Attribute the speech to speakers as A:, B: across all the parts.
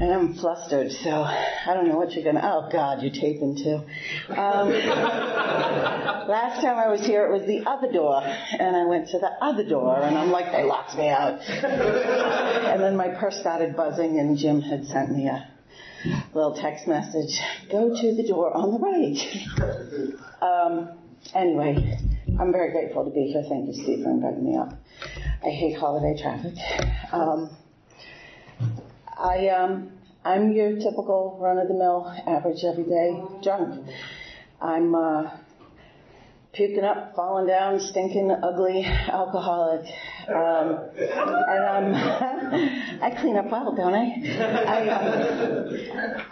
A: And I'm flustered, so I don't know what you're gonna, oh god, you're taping too. Um, last time I was here, it was the other door, and I went to the other door, and I'm like, they locked me out. and then my purse started buzzing, and Jim had sent me a little text message, go to the door on the right. um, anyway, I'm very grateful to be here. Thank you, Steve, for inviting me up. I hate holiday traffic. Um, I um, I'm your typical run-of-the-mill, average, everyday drunk. I'm uh, puking up, falling down, stinking, ugly alcoholic, um, and I'm I clean up well, don't I? I, um,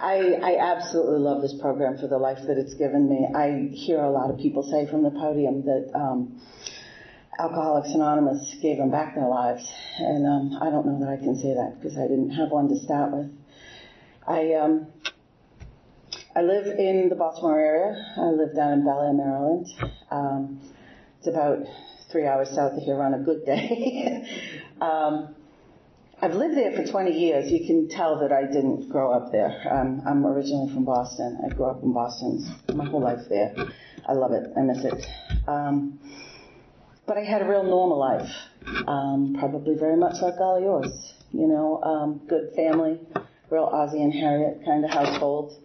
A: I I absolutely love this program for the life that it's given me. I hear a lot of people say from the podium that. Um, Alcoholics Anonymous gave them back their lives, and um, I don't know that I can say that because I didn't have one to start with. I um, I live in the Baltimore area. I live down in Bel Air, Maryland. Um, it's about three hours south of here on a good day. um, I've lived there for 20 years. You can tell that I didn't grow up there. Um, I'm originally from Boston. I grew up in Boston my whole life there. I love it. I miss it. Um, but I had a real normal life, um, probably very much like all yours. You know, um, good family, real Ozzie and Harriet kind of household.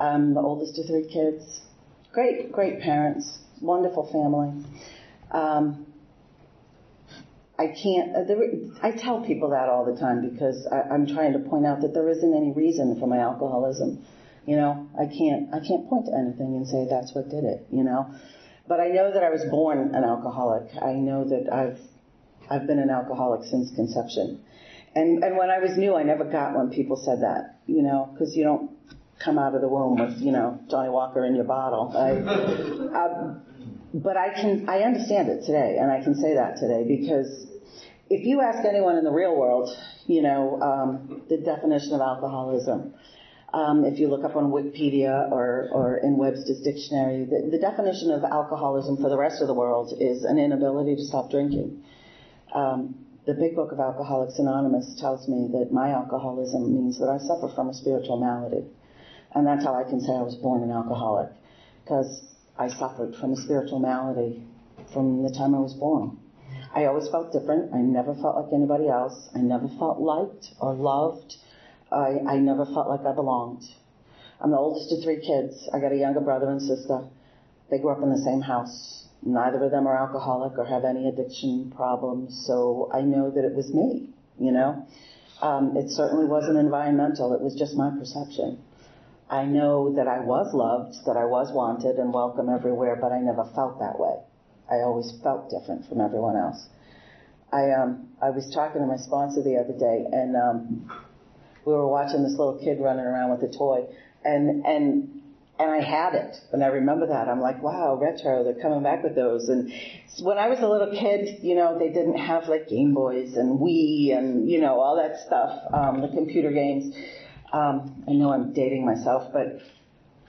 A: Um, the oldest of three kids. Great, great parents, wonderful family. Um, I can't. Uh, there, I tell people that all the time because I, I'm trying to point out that there isn't any reason for my alcoholism. You know, I can't. I can't point to anything and say that's what did it. You know, but I know that I was born an alcoholic. I know that I've I've been an alcoholic since conception. And and when I was new, I never got when people said that, you know, because you don't come out of the womb with you know Johnnie Walker in your bottle. I, uh, but I can I understand it today, and I can say that today because if you ask anyone in the real world, you know, um, the definition of alcoholism, um, if you look up on Wikipedia or, or in Webster's dictionary, the, the, definition of alcoholism for the rest of the world is an inability to stop drinking. Um, the Big Book of Alcoholics Anonymous tells me that my alcoholism means that I suffer from a spiritual malady. And that's how I can say I was born an alcoholic, because I suffered from a spiritual malady from the time I was born. I always felt different. I never felt like anybody else. I never felt liked or loved I, I never felt like I belonged. I'm the oldest of three kids. I got a younger brother and sister. They grew up in the same house. Neither of them are alcoholic or have any addiction problems, so I know that it was me, you know. Um, it certainly wasn't environmental, it was just my perception. I know that I was loved, that I was wanted and welcome everywhere, but I never felt that way. I always felt different from everyone else. I um I was talking to my sponsor the other day and um we were watching this little kid running around with a toy, and and and I had it, and I remember that. I'm like, wow, retro, they're coming back with those. And when I was a little kid, you know, they didn't have like Game Boys and Wii and you know all that stuff, um, the computer games. Um, I know I'm dating myself, but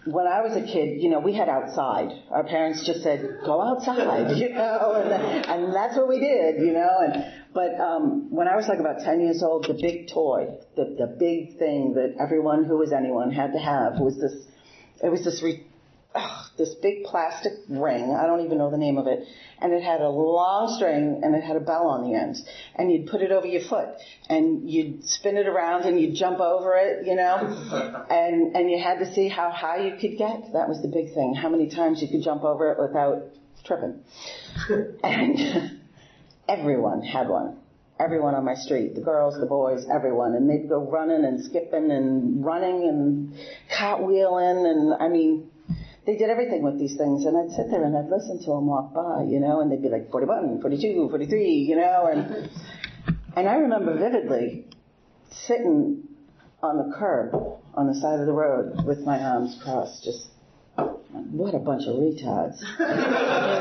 A: when I was a kid, you know, we had outside. Our parents just said, go outside, you know, and, and that's what we did, you know, and but um, when I was like about 10 years old, the big toy, the, the big thing that everyone who was anyone had to have was this, it was this, re, ugh, this big plastic ring. I don't even know the name of it. And it had a long string and it had a bell on the end. And you'd put it over your foot and you'd spin it around and you'd jump over it, you know? And, and you had to see how high you could get. That was the big thing. How many times you could jump over it without tripping. And, everyone had one. Everyone on my street, the girls, the boys, everyone. And they'd go running and skipping and running and cartwheeling and, I mean, they did everything with these things. And I'd sit there and I'd listen to them walk by, you know, and they'd be like 41, 42, 43, you know, and, and I remember vividly sitting on the curb on the side of the road with my arms crossed, just what a bunch of retards.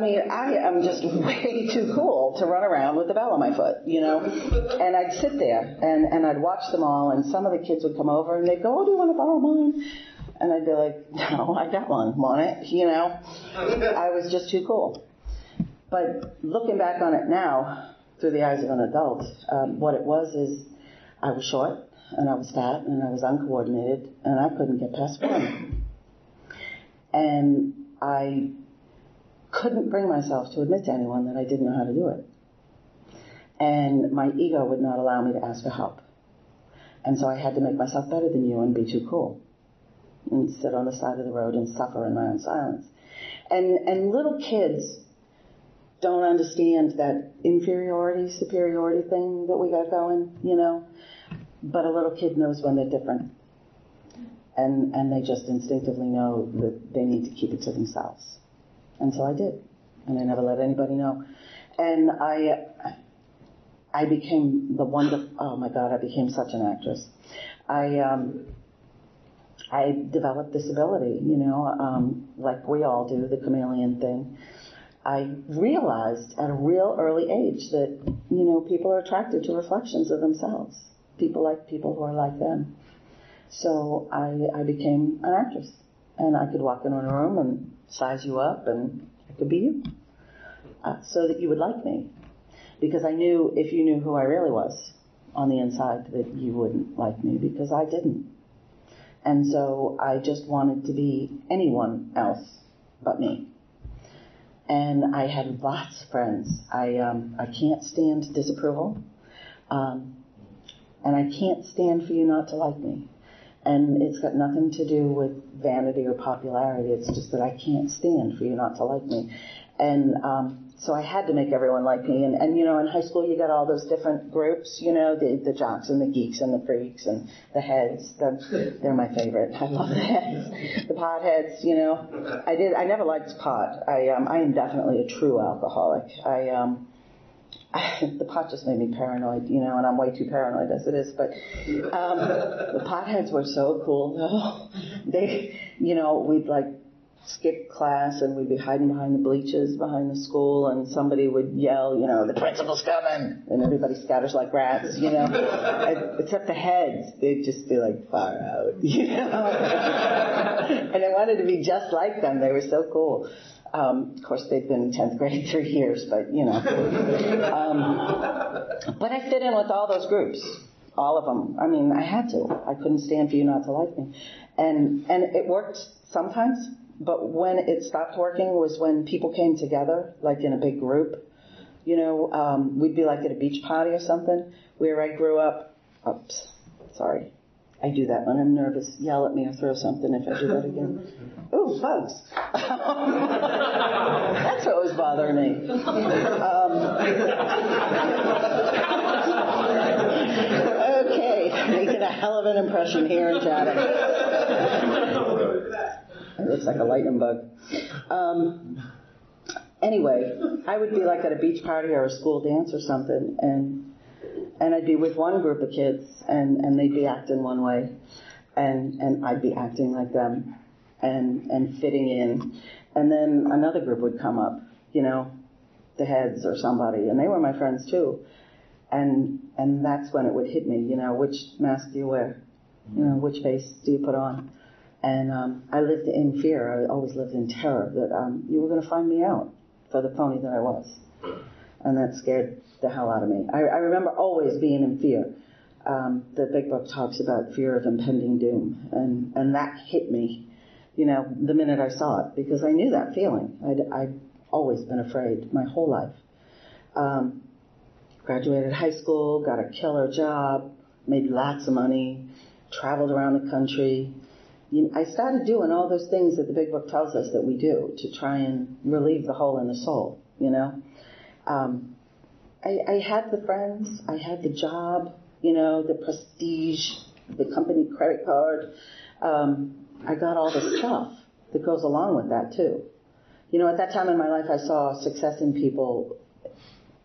A: mean, I am just way too cool to run around with a bell on my foot, you know? And I'd sit there and, and I'd watch them all and some of the kids would come over and they'd go, oh, do you want to borrow mine? And I'd be like, no, I got one, want it, you know? I was just too cool. But looking back on it now, through the eyes of an adult, um, what it was is I was short and I was fat and I was uncoordinated and I couldn't get past one. And I couldn't bring myself to admit to anyone that I didn't know how to do it. And my ego would not allow me to ask for help. And so I had to make myself better than you and be too cool. And sit on the side of the road and suffer in my own silence. And, and little kids don't understand that inferiority, superiority thing that we got going, you know. But a little kid knows when they're different. And, and they just instinctively know that they need to keep it to themselves. And so I did. And I never let anybody know. And I, I became the wonderful, oh my God, I became such an actress. I, um, I developed this ability, you know, um, like we all do, the chameleon thing. I realized at a real early age that, you know, people are attracted to reflections of themselves. People like people who are like them. So I, I became an actress. And I could walk into a room and size you up and I could be you. Uh, so that you would like me. Because I knew if you knew who I really was on the inside that you wouldn't like me because I didn't. And so I just wanted to be anyone else but me and I had lots of friends. I um, I can't stand disapproval, um, and I can't stand for you not to like me. And it's got nothing to do with vanity or popularity. It's just that I can't stand for you not to like me. And um, so I had to make everyone like me. And, and you know, in high school you got all those different groups, you know, the, the jocks and the geeks and the freaks and the heads. The, they're my favorite. I love the heads. The pot heads, you know. I did, I never liked pot. I, um, I am definitely a true alcoholic. I, um, the pot just made me paranoid, you know, and I'm way too paranoid as it is. But um, the potheads were so cool, though. They, you know, we'd like skip class and we'd be hiding behind the bleachers behind the school and somebody would yell, you know, the principal's coming and everybody scatters like rats, you know. Except the heads, they'd just be like far out, you know. and I wanted to be just like them. They were so cool. Um, of course, they've been in 10th grade three years, but you know. Um, but I fit in with all those groups, all of them. I mean, I had to. I couldn't stand for you not to like me, and and it worked sometimes. But when it stopped working was when people came together, like in a big group. You know, um, we'd be like at a beach party or something. Where I grew up, oops, sorry, I do that when I'm nervous. Yell at me or throw something if I do that again. Ooh, bugs. That's what was bothering me. Um, okay, making a hell of an impression here in Chatham. It looks like a lightning bug. Um, anyway, I would be like at a beach party or a school dance or something, and and I'd be with one group of kids, and and they'd be acting one way, and and I'd be acting like them, and and fitting in, and then another group would come up, you know, the heads or somebody, and they were my friends too, and and that's when it would hit me, you know, which mask do you wear, you know, which face do you put on and um, I lived in fear. I always lived in terror that um, you were going to find me out for the phony that I was. And that scared the hell out of me. I, I remember always being in fear. Um, the big book talks about fear of impending doom. And, and that hit me, you know, the minute I saw it because I knew that feeling. I'd, I'd always been afraid my whole life. Um, graduated high school, got a killer job, made lots of money, traveled around the country, you know, I started doing all those things that the big book tells us that we do to try and relieve the hole in the soul, you know. Um, I, I had the friends, I had the job, you know, the prestige, the company credit card. Um, I got all the stuff that goes along with that too. You know, at that time in my life, I saw success in people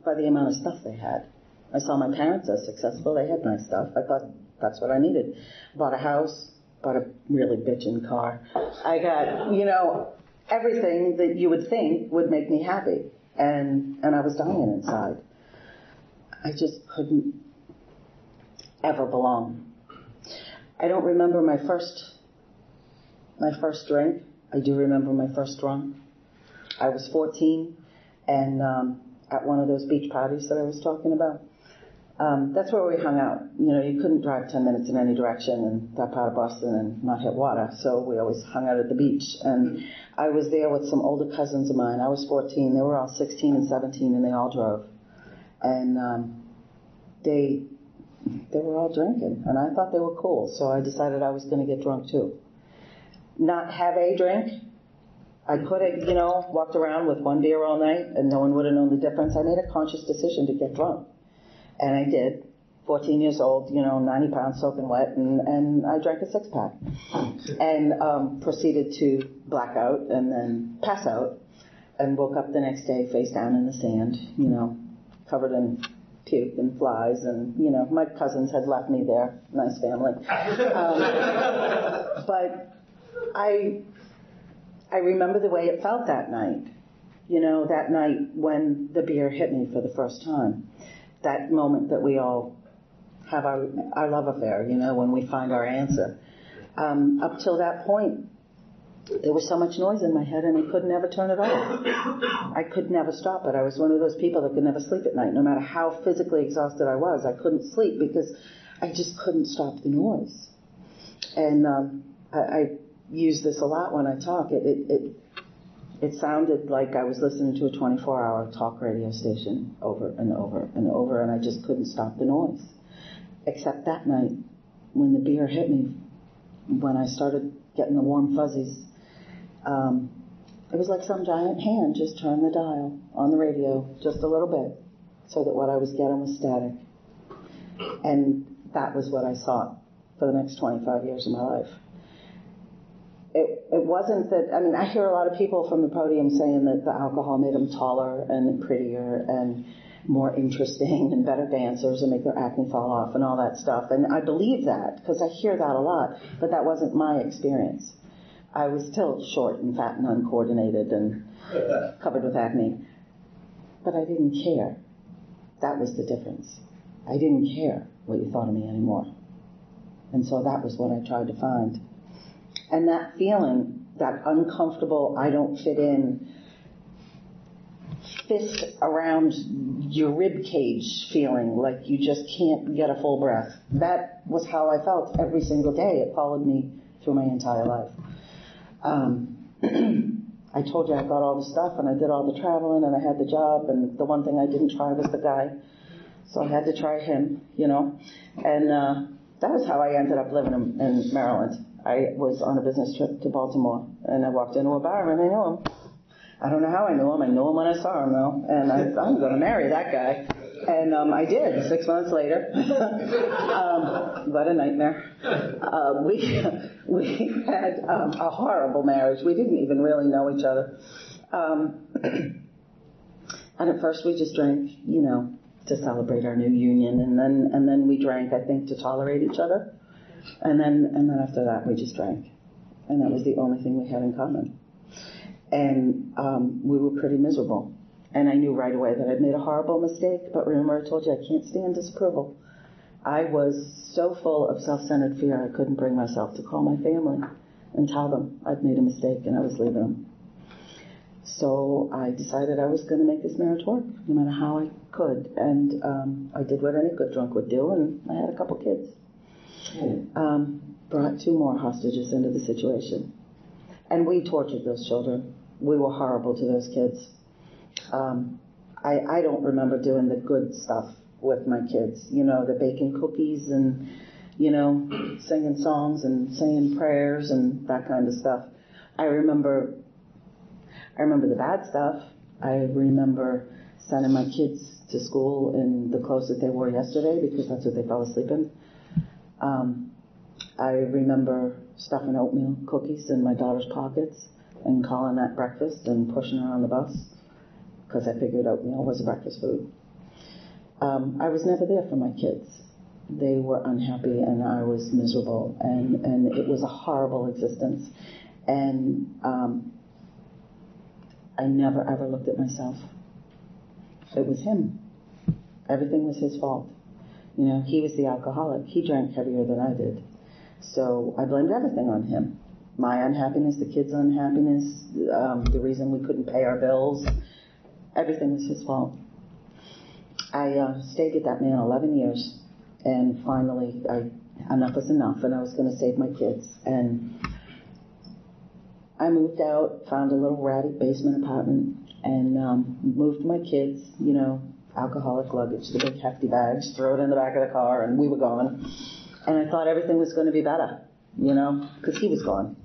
A: by the amount of stuff they had. I saw my parents as successful; they had nice stuff. I thought that's what I needed. Bought a house, bought a really bitchin' car. I got, you know, everything that you would think would make me happy. And, and I was dying inside. I just couldn't ever belong. I don't remember my first, my first drink. I do remember my first drunk. I was 14 and, um, at one of those beach parties that I was talking about. Um, that's where we hung out. You know, you couldn't drive 10 minutes in any direction in that part of Boston and not hit water, so we always hung out at the beach. And I was there with some older cousins of mine. I was 14, they were all 16 and 17, and they all drove. And um, they they were all drinking, and I thought they were cool, so I decided I was going to get drunk too. Not have a drink. I could have, you know, walked around with one beer all night, and no one would have known the difference. I made a conscious decision to get drunk and I did. 14 years old, you know, 90 pounds soaking wet, and, and I drank a six pack. And um, proceeded to black out and then pass out, and woke up the next day face down in the sand, you know, covered in puke and flies, and, you know, my cousins had left me there. Nice family. Um, but I, I remember the way it felt that night. You know, that night when the beer hit me for the first time that moment that we all have our, our love affair, you know, when we find our answer. Um, up till that point, there was so much noise in my head and I could never turn it off. I could never stop it. I was one of those people that could never sleep at night. No matter how physically exhausted I was, I couldn't sleep because I just couldn't stop the noise. And um, I, I use this a lot when I talk. It, it, it it sounded like I was listening to a 24 hour talk radio station over and over and over, and I just couldn't stop the noise. Except that night, when the beer hit me, when I started getting the warm fuzzies, um, it was like some giant hand just turned the dial on the radio just a little bit so that what I was getting was static. And that was what I sought for the next 25 years of my life it, it wasn't that, I mean, I hear a lot of people from the podium saying that the alcohol made them taller and prettier and more interesting and better dancers and make their acne fall off and all that stuff. And I believe that because I hear that a lot, but that wasn't my experience. I was still short and fat and uncoordinated and covered with acne. But I didn't care. That was the difference. I didn't care what you thought of me anymore. And so that was what I tried to find. And that feeling, that uncomfortable, I don't fit in, fist around your rib cage feeling, like you just can't get a full breath. That was how I felt every single day. It followed me through my entire life. Um, I told you I got all the stuff and I did all the traveling and I had the job and the one thing I didn't try was the guy. So I had to try him, you know. And uh, that was how I ended up living in, in Maryland. I was on a business trip to Baltimore, and I walked into a bar and I knew him. I don't know how I knew him. I knew him when I saw him, though, and I, I'm going to marry that guy. And um, I did. Six months later, um, what a nightmare. Uh, we we had um, a horrible marriage. We didn't even really know each other. Um, and at first, we just drank, you know, to celebrate our new union, and then and then we drank, I think, to tolerate each other. And then, and then after that, we just drank. And that was the only thing we had in common. And um, we were pretty miserable. And I knew right away that I'd made a horrible mistake. But remember, I told you I can't stand disapproval. I was so full of self-centered fear, I couldn't bring myself to call my family and tell them I'd made a mistake and I was leaving them. So I decided I was going to make this marriage work, no matter how I could. And um, I did what any good drunk would do, and I had a couple kids um, brought two more hostages into the situation. And we tortured those children. We were horrible to those kids. Um, I, I don't remember doing the good stuff with my kids, you know, the baking cookies and, you know, singing songs and saying prayers and that kind of stuff. I remember, I remember the bad stuff. I remember sending my kids to school in the clothes that they wore yesterday because that's what they fell asleep in. Um, I remember stuffing oatmeal cookies in my daughter's pockets and calling that breakfast and pushing her on the bus because I figured oatmeal was a breakfast food. Um, I was never there for my kids. they were unhappy and I was miserable and, and it was a horrible existence. And um, I never ever looked at myself. It was him. Everything was his fault. You know, he was the alcoholic. He drank heavier than I did. So I blamed everything on him. My unhappiness, the kids' unhappiness, um, the reason we couldn't pay our bills, everything was his fault. I uh, stayed with that man 11 years and finally, I, enough was enough, and I was going to save my kids. And I moved out, found a little ratty basement apartment, and um, moved my kids, you know, alcoholic luggage, the big hefty bags, throw it in the back of the car, and we were gone. And I thought everything was going to be better, you know, because he was gone.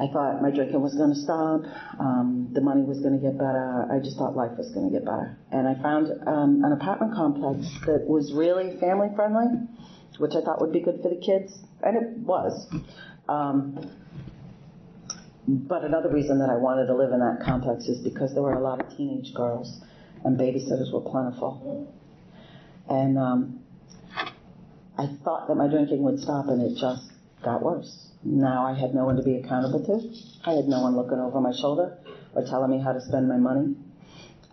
A: I thought my drinking was going to stop, um, the money was going to get better. I just thought life was going to get better. And I found um, an apartment complex that was really family friendly, which I thought would be good for the kids, and it was. Um, but another reason that I wanted to live in that complex is because there were a lot of teenage girls, and babysitters were plentiful. And um, I thought that my drinking would stop, and it just got worse. Now I had no one to be accountable to. I had no one looking over my shoulder or telling me how to spend my money.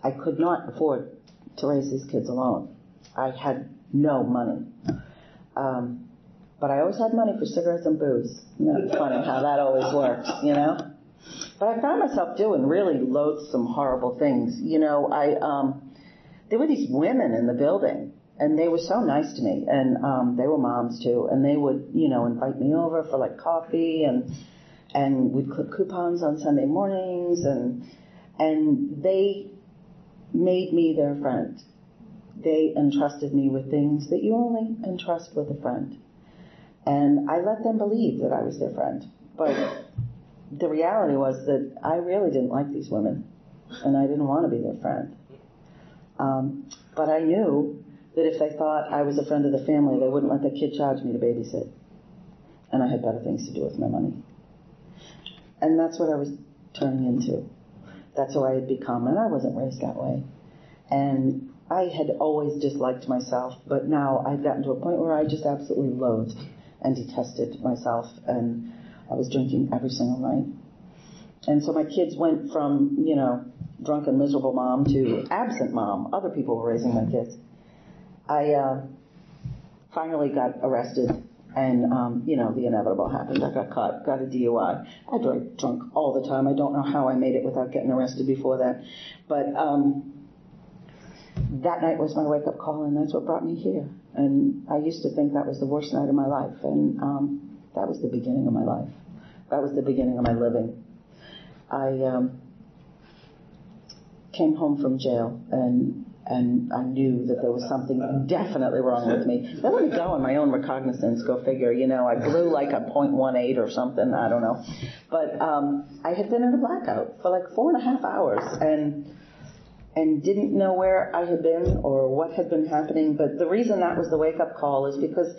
A: I could not afford to raise these kids alone. I had no money. Um, but I always had money for cigarettes and booze. Isn't that funny how that always works, you know? But I found myself doing really loathsome, horrible things. You know, I um, there were these women in the building and they were so nice to me, and um, they were moms too, and they would, you know, invite me over for like coffee, and and we'd clip coupons on Sunday mornings, and and they made me their friend. They entrusted me with things that you only entrust with a friend, and I let them believe that I was their friend, but the reality was that I really didn't like these women, and I didn't want to be their friend. Um, but I knew that if they thought I was a friend of the family, they wouldn't let their kid charge me to babysit. And I had better things to do with my money. And that's what I was turning into. That's who I had become. And I wasn't raised that way. And I had always disliked myself, but now I'd gotten to a point where I just absolutely loathed and detested myself. And I was drinking every single night. And so my kids went from, you know, drunken, miserable mom to absent mom. Other people were raising my kids. I uh, finally got arrested, and um, you know the inevitable happened. I got caught, got a DUI. I drank drunk all the time. I don't know how I made it without getting arrested before that, but um, that night was my wake up call, and that's what brought me here. And I used to think that was the worst night of my life, and um, that was the beginning of my life. That was the beginning of my living. I um, came home from jail, and and I knew that there was something definitely wrong with me. Let me go on my own recognizance, go figure. You know, I blew like a .18 or something, I don't know. But um, I had been in a blackout for like four and a half hours and and didn't know where I had been or what had been happening. But the reason that was the wake up call is because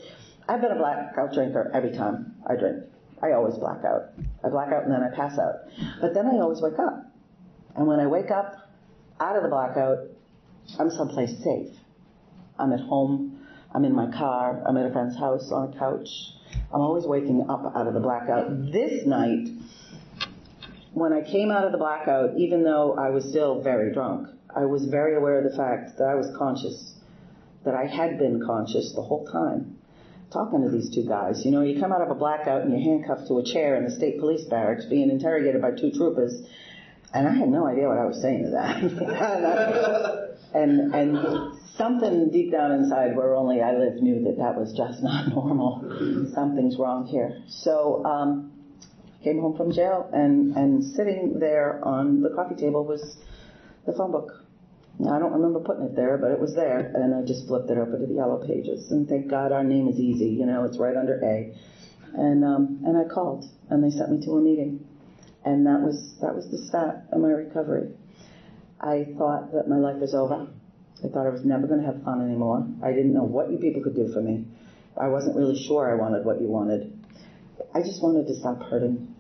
A: I've been a blackout drinker every time I drink. I always black out. I black out and then I pass out. But then I always wake up. And when I wake up out of the blackout, I'm someplace safe. I'm at home. I'm in my car. I'm at a friend's house on a couch. I'm always waking up out of the blackout. This night, when I came out of the blackout, even though I was still very drunk, I was very aware of the fact that I was conscious, that I had been conscious the whole time. Talking to these two guys. You know, you come out of a blackout and you're handcuffed to a chair in the state police barracks being interrogated by two troopers, and I had no idea what I was saying to that. and and something deep down inside where only I lived knew that that was just not normal. Something's wrong here. So um, came home from jail and and sitting there on the coffee table was the phone book. I don't remember putting it there, but it was there, and I just flipped it open to the yellow pages. And thank God our name is easy, you know, it's right under A. And um, and I called, and they sent me to a meeting, and that was that was the start of my recovery. I thought that my life was over. I thought I was never going to have fun anymore. I didn't know what you people could do for me. I wasn't really sure I wanted what you wanted. I just wanted to stop hurting.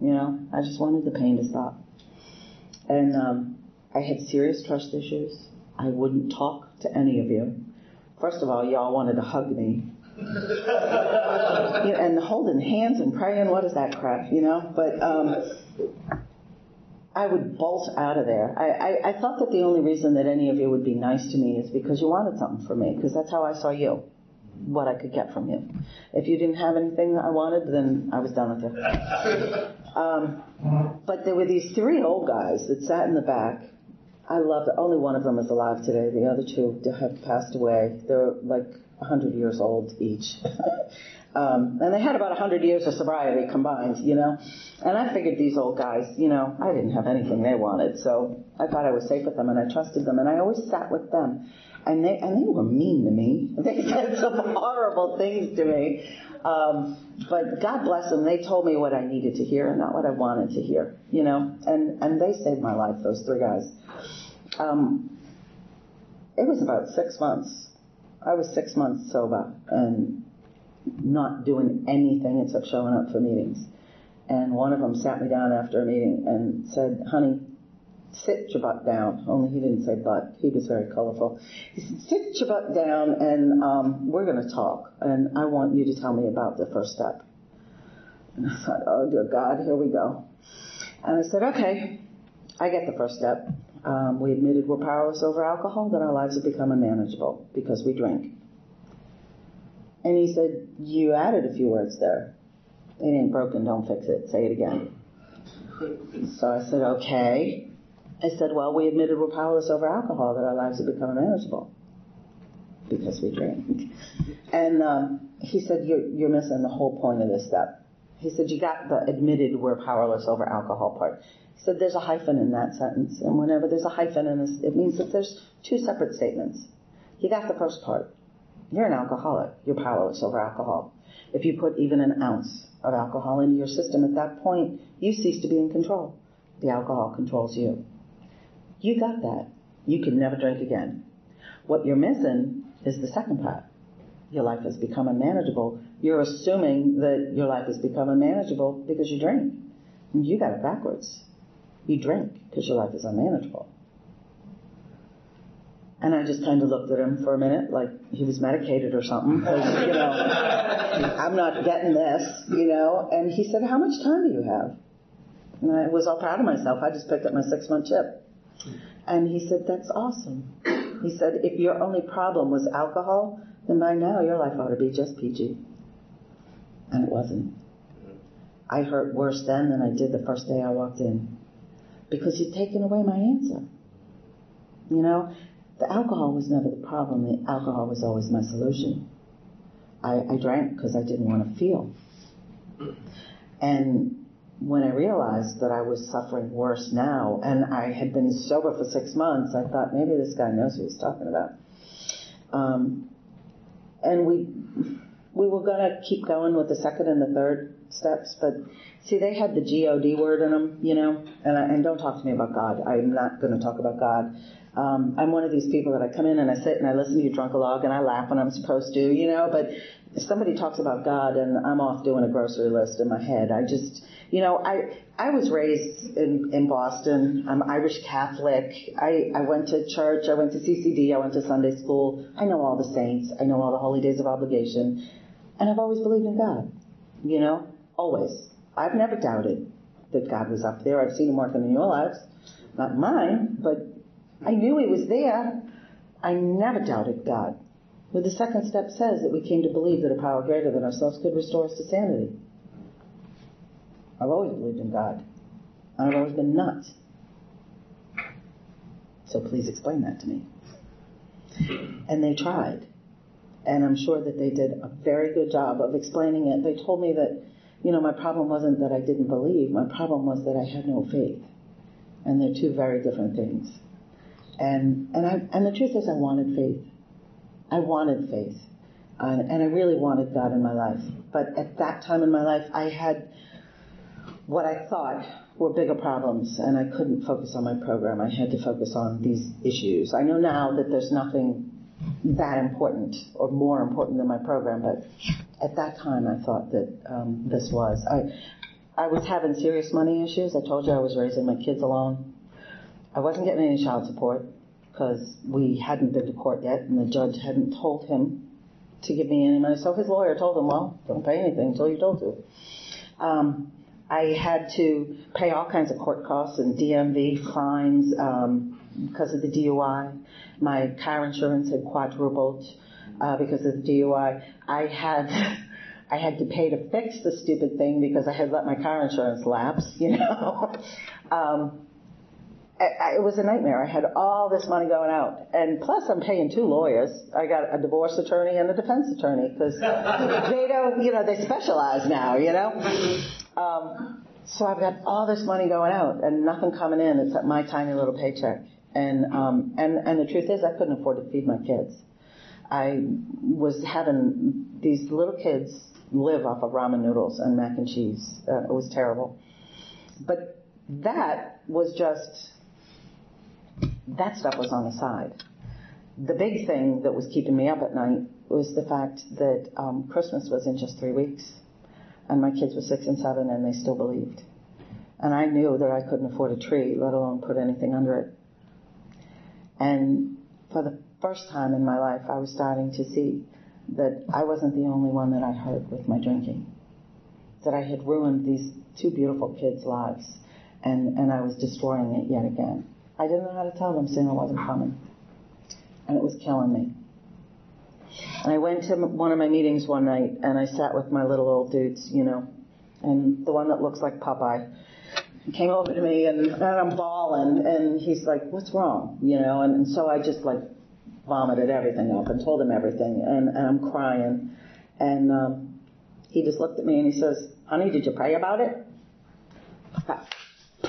A: You know, I just wanted the pain to stop. And um, I had serious trust issues. I wouldn't talk to any of you First of all, y'all wanted to hug me. and holding hands and praying, what is that crap, you know? But um, I would bolt out of there. I, I, I thought that the only reason that any of you would be nice to me is because you wanted something from me, because that's how I saw you, what I could get from you. If you didn't have anything I wanted, then I was done with you. Um, but there were these three old guys that sat in the back. I love that Only one of them is alive today. The other two have passed away. They're like 100 years old each. um, and they had about 100 years of sobriety combined, you know. And I figured these old guys, you know, I didn't have anything they wanted, so I thought I was safe with them and I trusted them and I always sat with them. And they, and they were mean to me. They said some horrible things to me. Um, but God bless them, they told me what I needed to hear and not what I wanted to hear, you know. And, and they saved my life, those three guys. Um, it was about six months. I was six months sober and not doing anything except showing up for meetings. And one of them sat me down after a meeting and said, honey, sit your butt down. Only he didn't say butt. He was very colorful. He said, sit your butt down and um, we're going to talk. And I want you to tell me about the first step. And I thought, oh dear God, here we go. And I said, okay, I get the first step. Um, we admitted we're powerless over alcohol, that our lives have become unmanageable because we drink. And he said, you added a few words there. It ain't broken, don't fix it. Say it again. So I said, okay. I said, well, we admitted we're powerless over alcohol, that our lives have become unmanageable because we drink. And um, he said, you're, you're missing the whole point of this step. He said, you got the admitted we're powerless over alcohol part. He said, there's a hyphen in that sentence. And whenever there's a hyphen in this, it means that there's two separate statements. You got the first part. You're an alcoholic. You're powerless over alcohol. If you put even an ounce of alcohol into your system at that point, you cease to be in control. The alcohol controls you. You got that. You can never drink again. What you're missing is the second part. Your life has become unmanageable. You're assuming that your life has become unmanageable because you drink. You got it backwards. You drink because your life is unmanageable. And I just kind of looked at him for a minute like he was medicated or something because, you know, I'm not getting this, you know. And he said, how much time do you have? And I was all proud of myself. I just picked up my six month chip. And he said, that's awesome. He said, if your only problem was alcohol, then by now your life ought to be just peachy. And it wasn't. I hurt worse then than I did the first day I walked in. Because he'd taken away my answer. You know, the alcohol was never the problem. The alcohol was always my solution. I, I drank because I didn't want to feel. And when I realized that I was suffering worse now, and I had been sober for six months, I thought maybe this guy knows what he's talking about. Um, and we we were going to keep going with the second and the third steps, but see, they had the God word in them, you know. And, I, and don't talk to me about God. I'm not going to talk about God. Um, I'm one of these people that I come in and I sit and I listen to you drunkalog and I laugh when I'm supposed to, you know. But if somebody talks about God and I'm off doing a grocery list in my head, I just, you know, I I was raised in in Boston. I'm Irish Catholic. I I went to church. I went to CCD. I went to Sunday school. I know all the saints. I know all the holy days of obligation, and I've always believed in God. You know, always. I've never doubted that God was up there. I've seen Him working in your lives, not mine, but I knew He was there. I never doubted God. But the second step says that we came to believe that a power greater than ourselves could restore us to sanity. I've always believed in God. I've always been nuts. So please explain that to me. And they tried. And I'm sure that they did a very good job of explaining it. They told me that, you know, my problem wasn't that I didn't believe. My problem was that I had no faith. And they're two very different things. And, and I, and the truth is I wanted faith. I wanted faith. And, and I really wanted God in my life. But at that time in my life, I had what I thought were bigger problems, and I couldn't focus on my program. I had to focus on these issues. I know now that there's nothing that important or more important than my program, but at that time I thought that um, this was. I, I was having serious money issues. I told you I was raising my kids alone. I wasn't getting any child support. because we hadn't been to court yet and the judge hadn't told him to give me any money. So his lawyer told him, well, don't pay anything until you're told to. Um, I had to pay all kinds of court costs and DMV fines um, because of the DUI. My car insurance had quadrupled uh, because of the DUI. I had I had to pay to fix the stupid thing because I had let my car insurance lapse. You know. um, I, it was a nightmare. I had all this money going out, and plus I'm paying two lawyers. I got a divorce attorney and a defense attorney because they don't, you know, they specialize now, you know. Um, so I've got all this money going out and nothing coming in except my tiny little paycheck. And um, and and the truth is, I couldn't afford to feed my kids. I was having these little kids live off of ramen noodles and mac and cheese. Uh, it was terrible. But that was just that stuff was on the side. The big thing that was keeping me up at night was the fact that um, Christmas was in just three weeks, and my kids were six and seven, and they still believed. And I knew that I couldn't afford a tree, let alone put anything under it. And for the first time in my life, I was starting to see that I wasn't the only one that I hurt with my drinking. That I had ruined these two beautiful kids' lives, and, and I was destroying it yet again. I didn't know how to tell them Santa wasn't coming. And it was killing me. And I went to one of my meetings one night and I sat with my little old dudes, you know, and the one that looks like Popeye came over to me and, and I'm bawling and he's like, what's wrong? You know, and, and so I just like vomited everything up and told him everything and, and I'm crying. And um, he just looked at me and he says, honey, did you pray about it?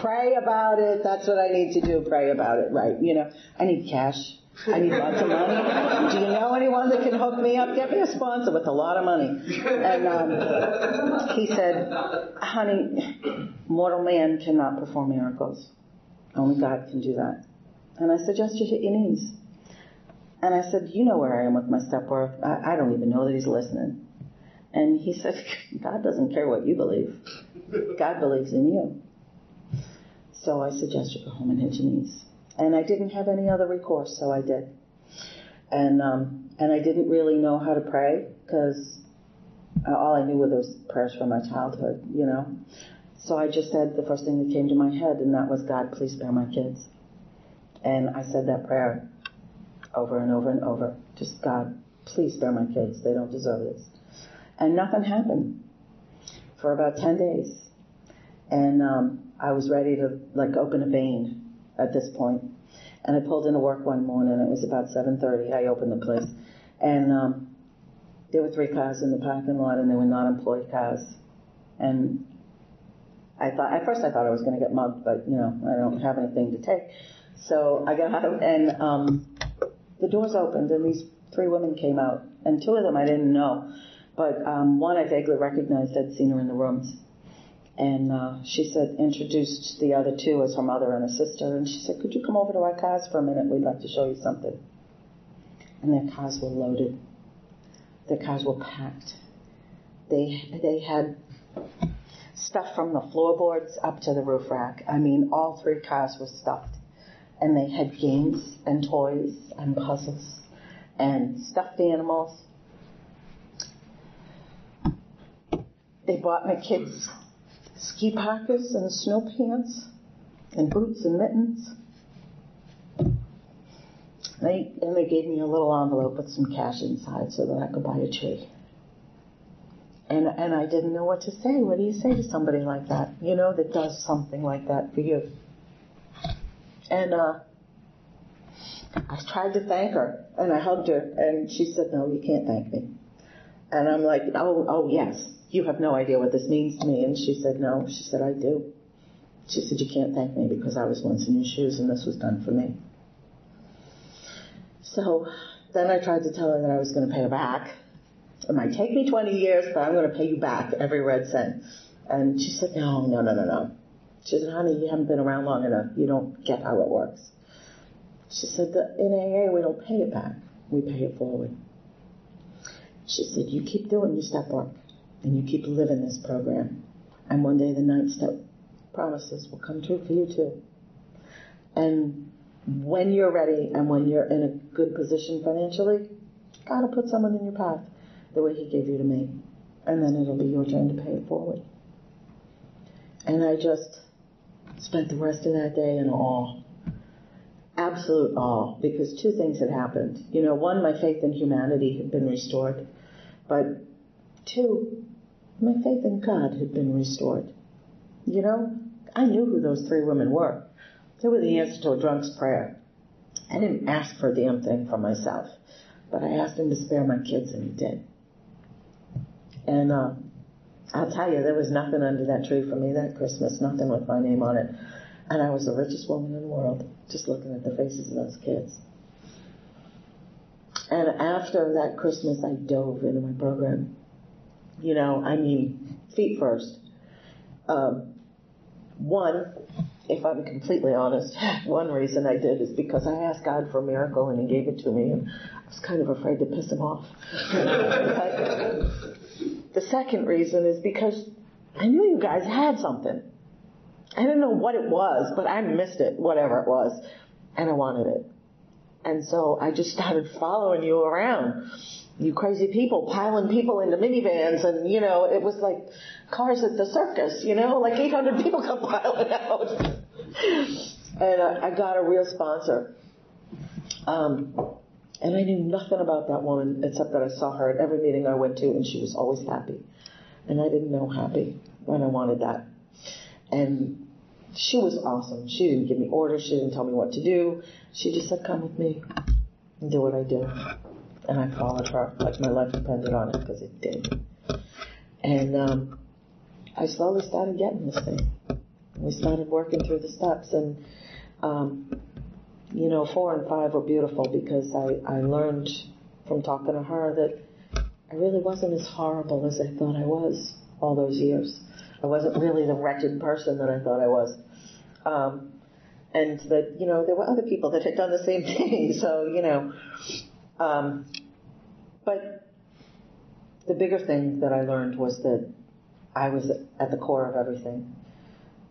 A: Pray about it. That's what I need to do. Pray about it. Right. You know, I need cash. I need lots of money. Do you know anyone that can hook me up? Get me a sponsor with a lot of money. And um, he said, honey, mortal man cannot perform miracles. Only God can do that. And I you hit your knees. And I said, you know where I am with my stepbrother. I, I don't even know that he's listening. And he said, God doesn't care what you believe. God believes in you. So I suggest you go home and hit your knees. And I didn't have any other recourse, so I did. And um, and I didn't really know how to pray because all I knew were those prayers from my childhood, you know. So I just said the first thing that came to my head, and that was, God, please spare my kids. And I said that prayer over and over and over. Just, God, please spare my kids. They don't deserve this. And nothing happened for about 10 days. And um, I was ready to like open a vein at this point. And I pulled into work one morning. It was about 7:30. I opened the place, and um, there were three cars in the parking lot, and they were not employed cars. And I thought at first I thought I was going to get mugged, but you know I don't have anything to take. So I got out, and um, the doors opened, and these three women came out, and two of them I didn't know, but um, one I vaguely recognized. I'd seen her in the rooms and uh, she said, introduced the other two as her mother and a sister. And she said, could you come over to our cars for a minute? We'd like to show you something. And their cars were loaded. Their cars were packed. They, they had stuff from the floorboards up to the roof rack. I mean, all three cars were stuffed. And they had games and toys and puzzles and stuffed animals. They bought my kids ski parkas and snow pants and boots and mittens. They, and they gave me a little envelope with some cash inside so that I could buy a tree. And, and I didn't know what to say. What do you say to somebody like that, you know, that does something like that for you? And uh, I tried to thank her, and I hugged her, and she said, "No, you can't thank me." And I'm like, "Oh, oh yes, you have no idea what this means to me. And she said, no. She said, I do. She said, you can't thank me because I was once in your shoes and this was done for me. So then I tried to tell her that I was going to pay her back. It might take me 20 years, but I'm going to pay you back every red cent. And she said, no, no, no, no, no. She said, honey, you haven't been around long enough. You don't get how it works. She said, in AA, we don't pay it back. We pay it forward. She said, you keep doing your step work and you keep living this program. And one day the ninth step promises will come true for you too. And when you're ready and when you're in a good position financially, God will put someone in your path the way He gave you to me. And then it'll be your turn to pay it forward. And I just spent the rest of that day in awe. Absolute awe, because two things had happened. You know, one, my faith in humanity had been restored, but two, my faith in God had been restored. You know, I knew who those three women were. They were the answer to a drunk's prayer. I didn't ask for a damn thing for myself, but I asked him to spare my kids, and he did. And uh, I'll tell you, there was nothing under that tree for me that Christmas, nothing with my name on it. And I was the richest woman in the world, just looking at the faces of those kids. And after that Christmas, I dove into my program. You know, I mean, feet first. Um, one, if I'm completely honest, one reason I did is because I asked God for a miracle and He gave it to me, and I was kind of afraid to piss Him off. the second reason is because I knew you guys had something. I didn't know what it was, but I missed it, whatever it was, and I wanted it. And so I just started following you around. You crazy people piling people into minivans and, you know, it was like cars at the circus, you know, like 800 people come piling out. and I, I got a real sponsor. Um, and I knew nothing about that woman except that I saw her at every meeting I went to and she was always happy. And I didn't know happy and I wanted that. And she was awesome. She didn't give me orders. She didn't tell me what to do. She just said, come with me and do what I do. And I followed her like my life depended on it because it did. And um, I slowly started getting this thing. We started working through the steps and, um, you know, four and five were beautiful because I, I learned from talking to her that I really wasn't as horrible as I thought I was all those years. I wasn't really the wretched person that I thought I was. Um, and that, you know, there were other people that had done the same thing. So, you know, um, but the bigger thing that I learned was that I was at the core of everything.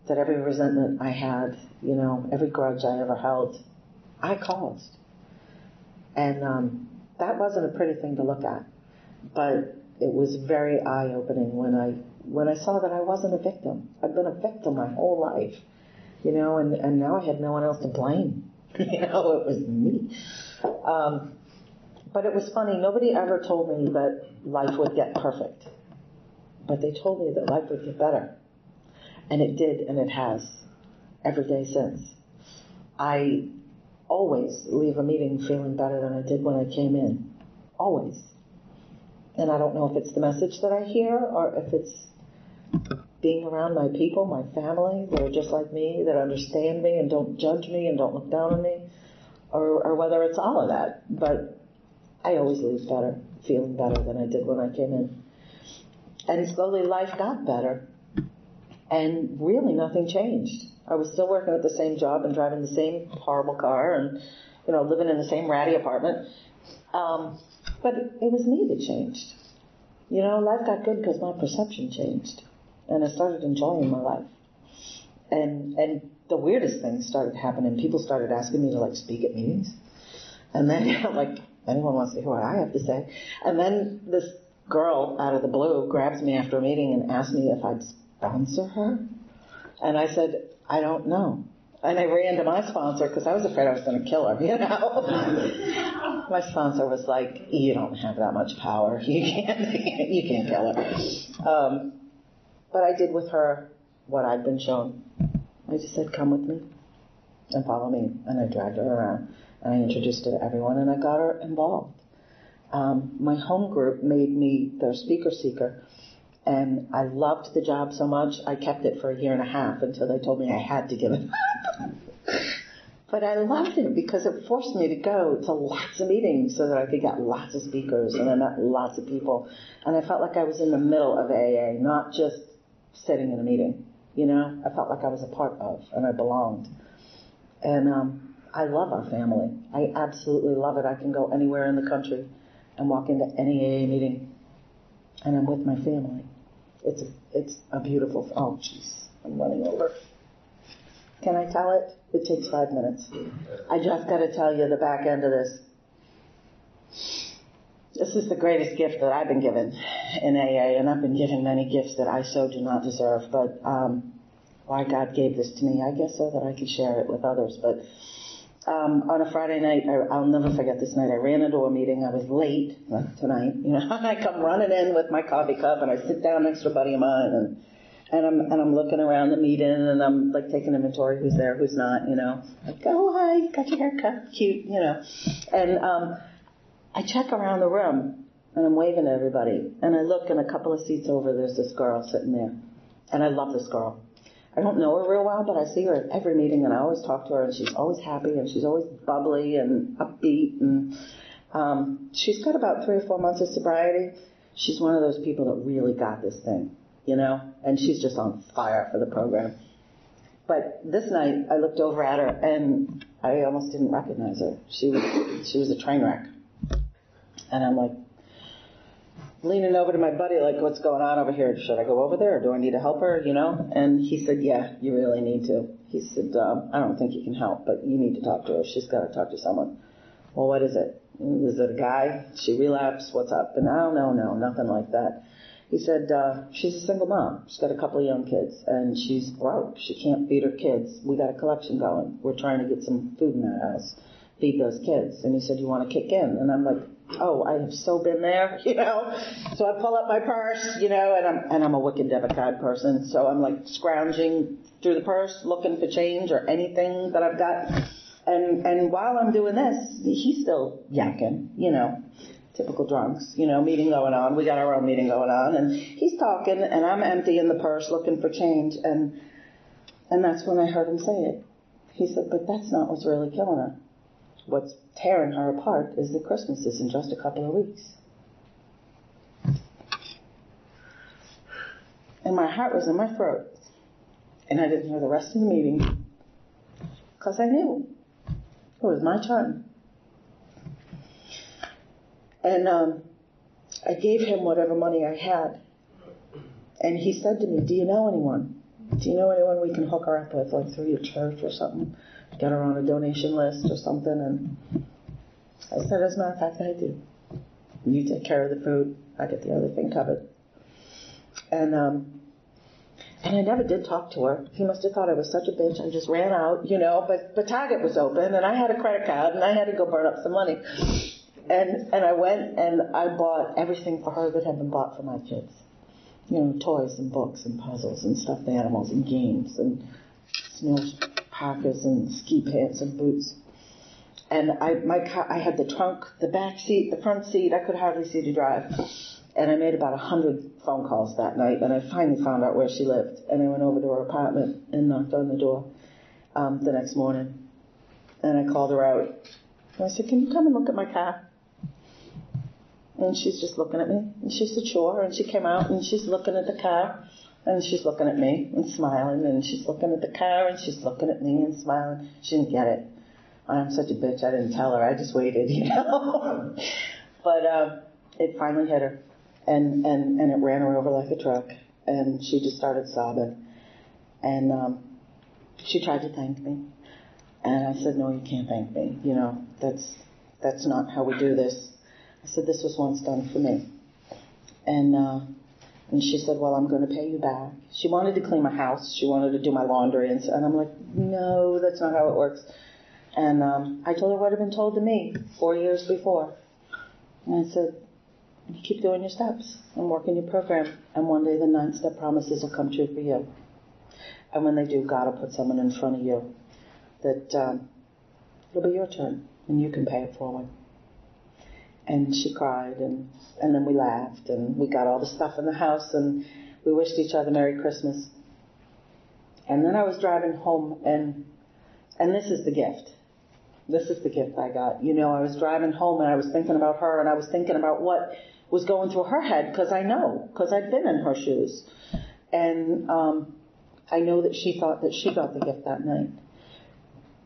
A: That every resentment I had, you know, every grudge I ever held, I caused. And um, that wasn't a pretty thing to look at. But it was very eye opening when I when I saw that I wasn't a victim. I'd been a victim my whole life you know, and, and now I had no one else to blame. you know, it was me. Um, but it was funny. Nobody ever told me that life would get perfect. But they told me that life would get better. And it did, and it has. Every day since. I always leave a meeting feeling better than I did when I came in. Always. And I don't know if it's the message that I hear or if it's being around my people, my family that are just like me, that understand me and don't judge me and don't look down on me, or, or whether it's all of that. But I always leave better, feeling better than I did when I came in. And slowly life got better. And really nothing changed. I was still working at the same job and driving the same horrible car and, you know, living in the same ratty apartment. Um, but it was me that changed. You know, life got good because my perception changed and I started enjoying my life. And and the weirdest things started happening. People started asking me to like speak at meetings, and then like anyone wants to hear what I have to say. And then this girl out of the blue grabs me after a meeting and asks me if I'd sponsor her, and I said I don't know. And I ran to my sponsor because I was afraid I was going to kill her, you know. my sponsor was like, "You don't have that much power. You can't, you can't kill her." Um, but I did with her what I'd been shown. I just said, come with me and follow me. And I dragged her around I introduced her to everyone and I got her involved. Um, my home group made me their speaker seeker and I loved the job so much I kept it for a year and a half until they told me I had to give it up. but I loved it because it forced me to go to lots of meetings so that I could get lots of speakers and I met lots of people. And I felt like I was in the middle of AA, not just sitting in a meeting. You know, I felt like I was a part of and I belonged. And um, I love our family. I absolutely love it. I can go anywhere in the country and walk into any AA meeting, and I'm with my family. It's a, it's a beautiful. Oh, jeez, I'm running over. Can I tell it? It takes five minutes. I just got to tell you the back end of this. This is the greatest gift that I've been given in AA, and I've been given many gifts that I so do not deserve. But um, why God gave this to me, I guess, so that I could share it with others. But um, on a Friday night, I, I'll never forget this night. I ran into a meeting. I was late tonight, you know. I come running in with my coffee cup, and I sit down next to a buddy of mine, and and I'm and I'm looking around the meeting, and I'm like taking inventory, who's there, who's not, you know. Like, oh hi, got your hair cut, cute, you know. And um, I check around the room, and I'm waving at everybody, and I look, and a couple of seats over, there's this girl sitting there, and I love this girl. I don't know her real well, but I see her at every meeting, and I always talk to her, and she's always happy, and she's always bubbly and upbeat, and um, she's got about three or four months of sobriety. She's one of those people that really got this thing, you know, and she's just on fire for the program. But this night, I looked over at her, and I almost didn't recognize her. She was she was a train wreck, and I'm like, leaning over to my buddy, like, what's going on over here? Should I go over there or do I need to help her? You know? And he said, yeah, you really need to. He said, um, I don't think you can help, but you need to talk to her. She's got to talk to someone. Well, what is it? Is it a guy? She relapsed? What's up? And oh, no, no, nothing like that. He said, uh, she's a single mom. She's got a couple of young kids and she's broke. She can't feed her kids. We got a collection going. We're trying to get some food in that house. Feed those kids. And he said, you want to kick in? And I'm like, oh, I have so been there, you know. So I pull up my purse, you know, and I'm and I'm a wicked debit card person, so I'm like scrounging through the purse looking for change or anything that I've got. And and while I'm doing this, he's still yakking, you know. Typical drunks, you know, meeting going on. We got our own meeting going on, and he's talking, and I'm emptying the purse looking for change, and and that's when I heard him say it. He said, "But that's not what's really killing her." what's tearing her apart is that Christmas is in just a couple of weeks. And my heart was in my throat. And I didn't hear the rest of the meeting because I knew it was my turn. And um, I gave him whatever money I had. And he said to me, Do you know anyone? Do you know anyone we can hook her up with, like through your church or something? Get her on a donation list or something. And I said, as a matter of fact, I do. You take care of the food. I get the other thing covered. And um, and I never did talk to her. He must have thought I was such a bitch. I just ran out, you know. But but Target was open, and I had a credit card, and I had to go burn up some money. And and I went and I bought everything for her that had been bought for my kids. You know, toys and books and puzzles and stuffed animals and games and you parkas and ski pants and boots. And I, my car, I had the trunk, the back seat, the front seat. I could hardly see to drive. And I made about a hundred phone calls that night, and I finally found out where she lived. And I went over to her apartment and knocked on the door um, the next morning. And I called her out. And I said, "Can you come and look at my car?" And she's just looking at me. And she said, "Sure." And she came out and she's looking at the car. And she's looking at me and smiling, and she's looking at the car, and she's looking at me and smiling. She didn't get it. I'm such a bitch. I didn't tell her. I just waited, you know. but uh, it finally hit her, and and and it ran her over like a truck, and she just started sobbing, and um, she tried to thank me, and I said, no, you can't thank me. You know, that's that's not how we do this. I said this was once done for me, and. Uh, and she said, well, I'm going to pay you back. She wanted to clean my house. She wanted to do my laundry. And, so, and I'm like, no, that's not how it works. And um, I told her what had been told to me four years before. And I said, keep doing your steps and working your program. And one day the nine step promises will come true for you. And when they do, God will put someone in front of you that um, it'll be your turn and you can pay it forward and she cried and and then we laughed and we got all the stuff in the house and we wished each other Merry Christmas. And then I was driving home and and this is the gift. This is the gift I got. You know, I was driving home and I was thinking about her and I was thinking about what was going through her head because I know because I'd been in her shoes. And um I know that she thought that she got the gift that night.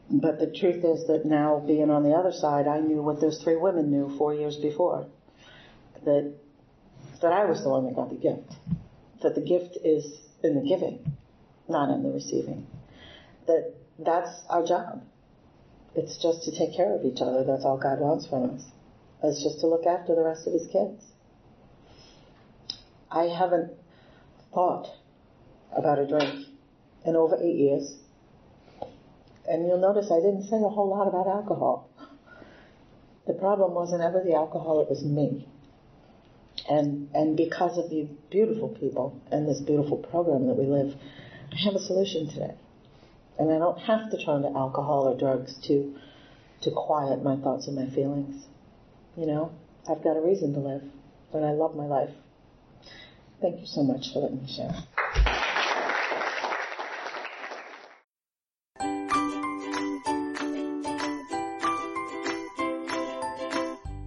A: But the truth is that now being on the other side, I knew what those three women knew four years before. That, that I was the one that got the gift. That the gift is in the giving, not in the receiving. That, that's our job. It's just to take care of each other. That's all God wants from us. It's just to look after the rest of his kids. I haven't thought about a drink in over eight years. And you'll notice I didn't say a whole lot about alcohol. The problem wasn't ever the alcohol, it was me. And, and because of the beautiful people and this beautiful program that we live, I have a solution today. And I don't have to turn to alcohol or drugs to, to quiet my thoughts and my feelings. You know, I've got a reason to live, and I love my life. Thank you so much for letting me share.